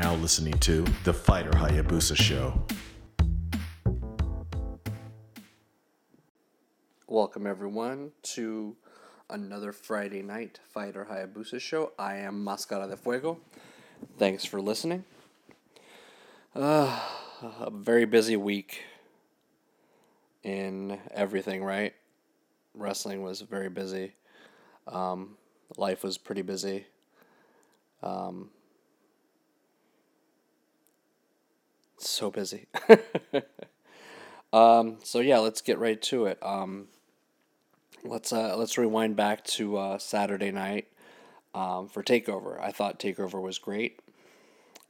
now listening to The Fighter Hayabusa Show. Welcome, everyone, to another Friday night Fighter Hayabusa show. I am Mascara de Fuego. Thanks for listening. Uh, a very busy week in everything, right? Wrestling was very busy. Um, life was pretty busy. Um, so busy. um, so yeah, let's get right to it. Um, let's uh, let's rewind back to uh, Saturday night um, for Takeover. I thought Takeover was great.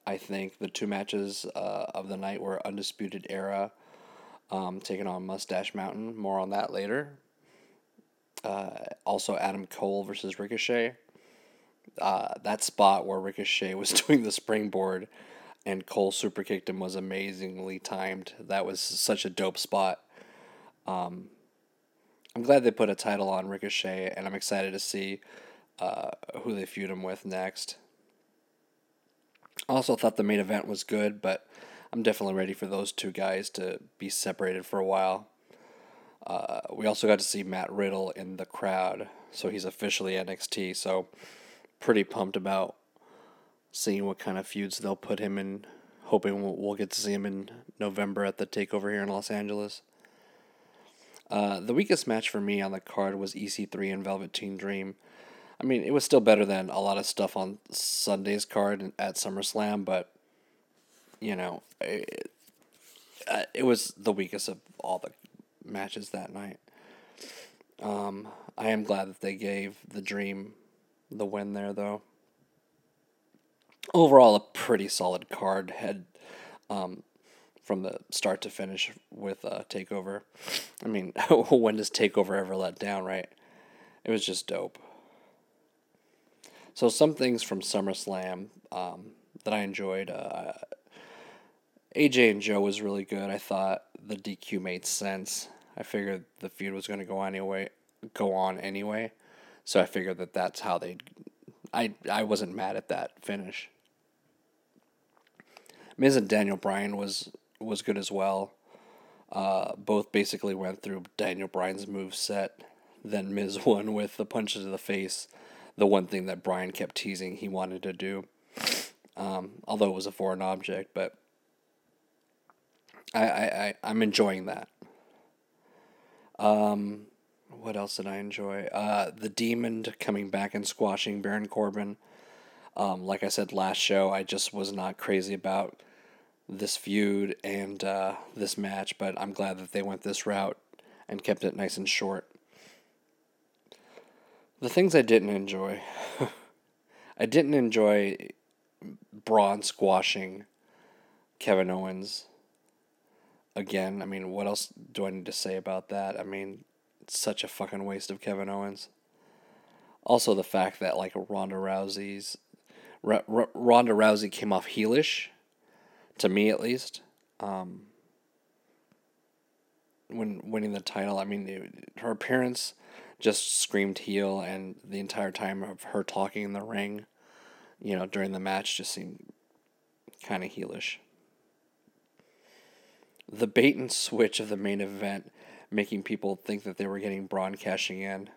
I think the two matches uh, of the night were Undisputed Era um, taking on Mustache Mountain. More on that later. Uh, also, Adam Cole versus Ricochet. Uh, that spot where Ricochet was doing the springboard and Cole super kicked him was amazingly timed. That was such a dope spot. Um, I'm glad they put a title on Ricochet, and I'm excited to see uh, who they feud him with next. Also, thought the main event was good, but I'm definitely ready for those two guys to be separated for a while. Uh, we also got to see Matt Riddle in the crowd, so he's officially NXT. So, pretty pumped about seeing what kind of feuds they'll put him in. Hoping we'll, we'll get to see him in November at the Takeover here in Los Angeles. Uh, the weakest match for me on the card was EC3 and Velveteen Dream. I mean, it was still better than a lot of stuff on Sunday's card at SummerSlam, but you know, it, uh, it was the weakest of all the matches that night. Um, I am glad that they gave the Dream the win there, though. Overall, a pretty solid card. Had um, from the start to finish with uh, Takeover. I mean, when does Takeover ever let down, right? It was just dope. So some things from SummerSlam um, that I enjoyed. Uh, AJ and Joe was really good. I thought the DQ made sense. I figured the feud was going to go anyway, go on anyway. So I figured that that's how they. I I wasn't mad at that finish. Miz and Daniel Bryan was was good as well. Uh, both basically went through Daniel Bryan's move set. Then Miz won with the punches to the face, the one thing that Bryan kept teasing he wanted to do. Um, although it was a foreign object, but I, I, I I'm enjoying that. Um, what else did I enjoy? Uh, the Demon coming back and squashing Baron Corbin. Um, like I said last show, I just was not crazy about this feud and uh, this match, but I'm glad that they went this route and kept it nice and short. The things I didn't enjoy, I didn't enjoy Braun squashing Kevin Owens. Again, I mean, what else do I need to say about that? I mean, such a fucking waste of Kevin Owens. Also, the fact that like Ronda Rousey's R- R- Ronda Rousey came off heelish to me at least. Um, when winning the title, I mean, it, her appearance just screamed heel, and the entire time of her talking in the ring, you know, during the match just seemed kind of heelish. The bait and switch of the main event, making people think that they were getting Braun cashing in.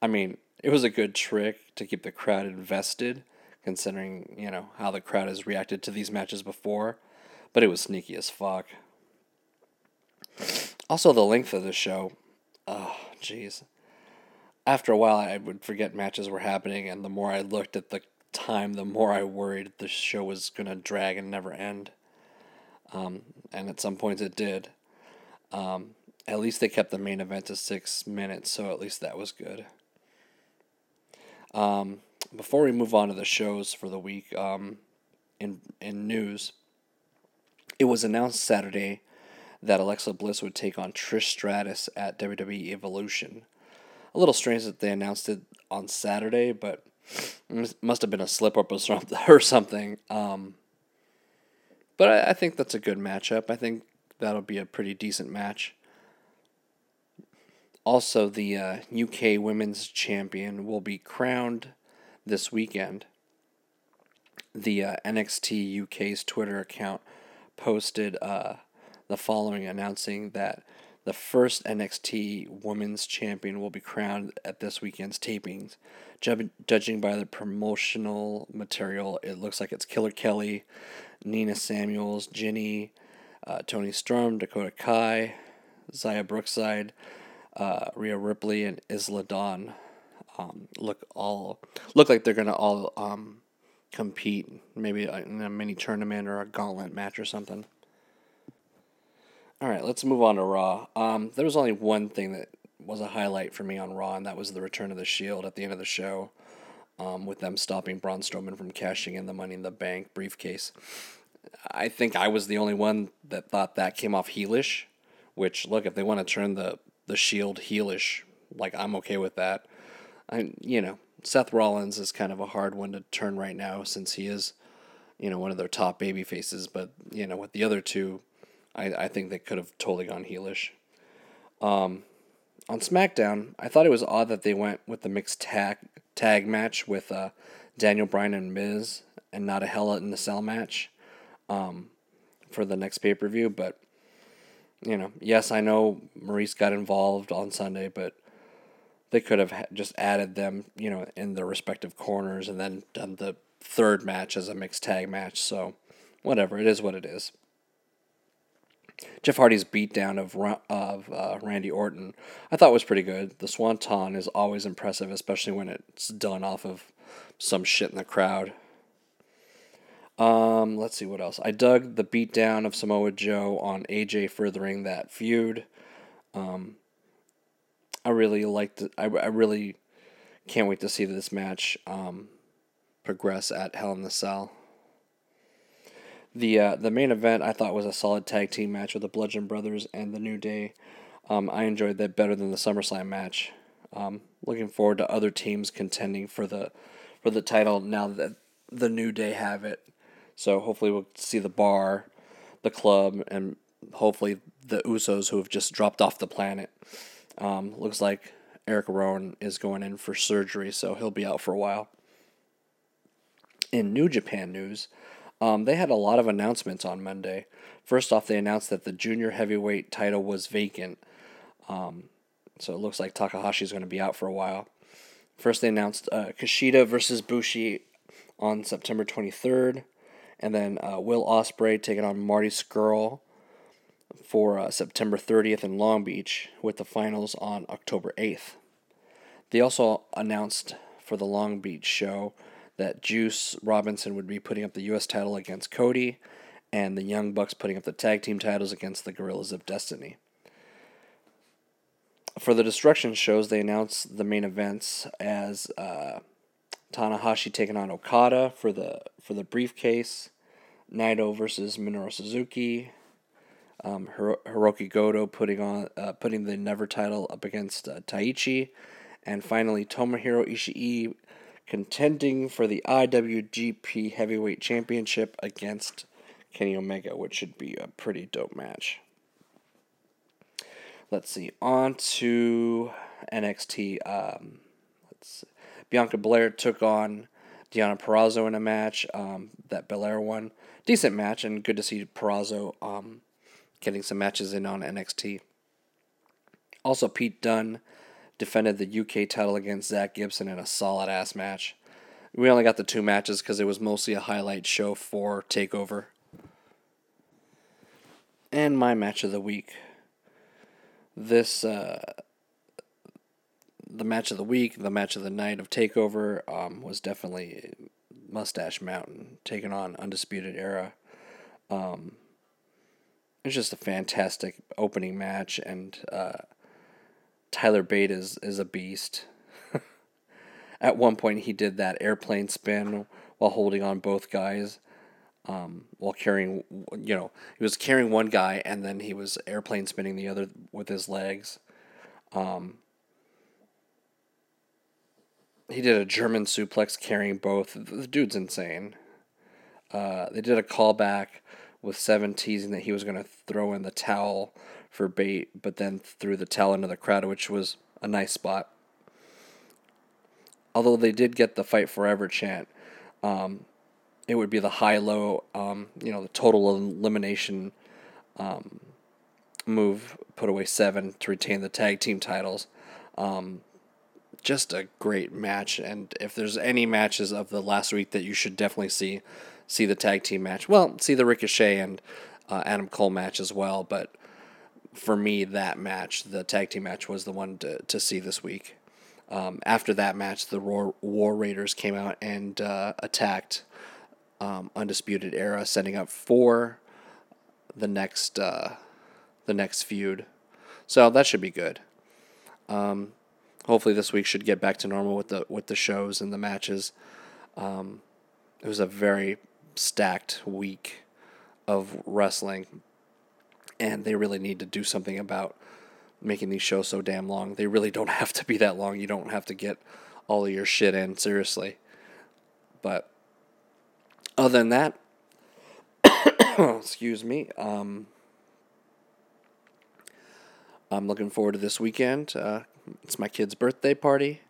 I mean, it was a good trick to keep the crowd invested considering, you know, how the crowd has reacted to these matches before, but it was sneaky as fuck. Also, the length of the show. Oh, jeez. After a while, I would forget matches were happening, and the more I looked at the time, the more I worried the show was going to drag and never end. Um, and at some points, it did. Um, at least they kept the main event to six minutes, so at least that was good. Um, before we move on to the shows for the week, um, in in news, it was announced Saturday that Alexa Bliss would take on Trish Stratus at WWE Evolution. A little strange that they announced it on Saturday, but it must have been a slip up or something. Um, but I, I think that's a good matchup. I think that'll be a pretty decent match. Also, the uh, UK Women's Champion will be crowned this weekend. the uh, NXT UK's Twitter account posted uh, the following announcing that the first NXT Women's Champion will be crowned at this weekend's tapings. Ju- judging by the promotional material, it looks like it's Killer Kelly, Nina Samuels, Jinny, uh, Toni Storm, Dakota Kai, Xia Brookside, uh, Rhea Ripley, and Isla Dawn. Um, look all look like they're gonna all um, compete, maybe in a mini tournament or a gauntlet match or something. All right, let's move on to Raw. Um, there was only one thing that was a highlight for me on Raw, and that was the return of the Shield at the end of the show, um, with them stopping Braun Strowman from cashing in the Money in the Bank briefcase. I think I was the only one that thought that came off heelish. Which, look, if they want to turn the the Shield heelish, like I'm okay with that. I, you know, Seth Rollins is kind of a hard one to turn right now since he is, you know, one of their top baby faces. But you know, with the other two I, I think they could have totally gone heelish. Um, on SmackDown, I thought it was odd that they went with the mixed tag tag match with uh, Daniel Bryan and Miz, and not a Hell in the Cell match um, for the next pay per view. But you know, yes, I know Maryse got involved on Sunday, but they could have just added them, you know, in their respective corners, and then done the third match as a mixed tag match. So, whatever, it is what it is. Jeff Hardy's beatdown of of uh, Randy Orton, I thought was pretty good. The Swanton is always impressive, especially when it's done off of some shit in the crowd. Um, let's see what else. I dug the beatdown of Samoa Joe on AJ furthering that feud. Um, I really liked. I, I really can't wait to see this match um, progress at Hell in the Cell. The uh, the main event I thought was a solid tag team match with the Bludgeon Brothers and the New Day. Um, I enjoyed that better than the SummerSlam match. Um, looking forward to other teams contending for the for the title now that the New Day have it. So hopefully we'll see the bar, the club, and hopefully the Usos who have just dropped off the planet. Um, looks like Eric Rowan is going in for surgery, so he'll be out for a while. In New Japan news, um, they had a lot of announcements on Monday. First off, they announced that the junior heavyweight title was vacant. Um, so it looks like Takahashi is going to be out for a while. First, they announced uh, Kushida versus Bushi on September 23rd, and then uh, Will Ospreay taking on Marty Scurll for uh, September 30th in Long Beach, with the finals on October 8th. They also announced for the Long Beach show that Juice Robinson would be putting up the U.S. title against Cody, and the Young Bucks putting up the tag team titles against the Guerrillas of Destiny. For the Destruction shows, they announced the main events as uh, Tanahashi taking on Okada for the for the briefcase, Naito versus Minoru Suzuki, um, Hiro- Hiroki Goto putting on uh, putting the Never title up against uh, Taichi, and finally Tomohiro Ishii contending for the IWGP Heavyweight Championship against Kenny Omega, which should be a pretty dope match. Let's see. On to NXT. Um, let's see. Bianca Belair took on Deonna Purrazzo in a match um, that Belair won. Decent match, and good to see Purrazzo um, getting some matches in on NXT. Also, Pete Dunne defended the UK title against Zach Gibson in a solid ass match. We only got the two matches because it was mostly a highlight show for TakeOver. And my match of the week. This, uh, the match of the week, the match of the night of TakeOver um, was definitely Mustache Mountain taking on Undisputed Era. Um, it's just a fantastic opening match, and uh, Tyler Bate is, is a beast. At one point, he did that airplane spin while holding on both guys, um, while carrying, you know, he was carrying one guy and then he was airplane spinning the other with his legs. Um, he did a German suplex carrying both. The dude's insane. Uh, they did a callback with Seven teasing that he was going to throw in the towel for bait, but then threw the towel into the crowd, which was a nice spot. Although they did get the fight forever chant, um, it would be the high low, um, you know, the total elimination um, move, put away seven to retain the tag team titles. Um, just a great match, and if there's any matches of the last week that you should definitely see, see the tag team match. Well, see the Ricochet and uh, Adam Cole match as well, but for me, that match, the tag team match, was the one to, to see this week. Um, after that match, the War, War Raiders came out and uh, attacked um, Undisputed Era, setting up for the next uh, the next feud. So that should be good. Um, hopefully, this week should get back to normal with the with the shows and the matches. Um, it was a very stacked week of wrestling, and they really need to do something about making these shows so damn long. They really don't have to be that long. You don't have to get all of your shit in seriously. But other than that, excuse me. Um, I'm looking forward to this weekend. Uh, it's my kid's birthday party.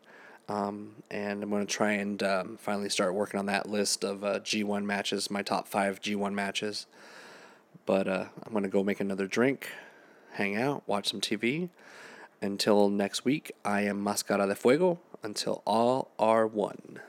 Um, and I'm going to try and um, finally start working on that list of uh, G1 matches, my top five G1 matches. But uh, I'm going to go make another drink, hang out, watch some TV. Until next week, I am Mascara de Fuego. Until all are one.